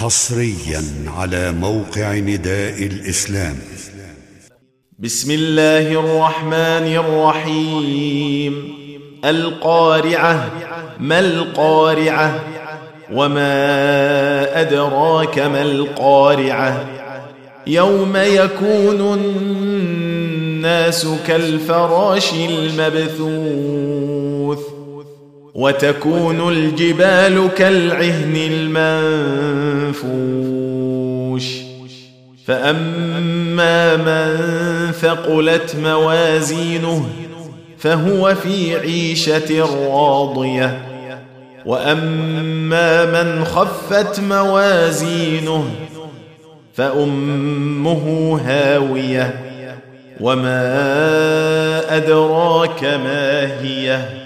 حصريا على موقع نداء الإسلام. بسم الله الرحمن الرحيم. القارعة ما القارعة؟ وما أدراك ما القارعة؟ يوم يكون الناس كالفراش المبثوث. وتكون الجبال كالعهن المنفوش. فأما من ثقلت موازينه فهو في عيشة راضية. وأما من خفت موازينه فأمه هاوية. وما أدراك ما هي.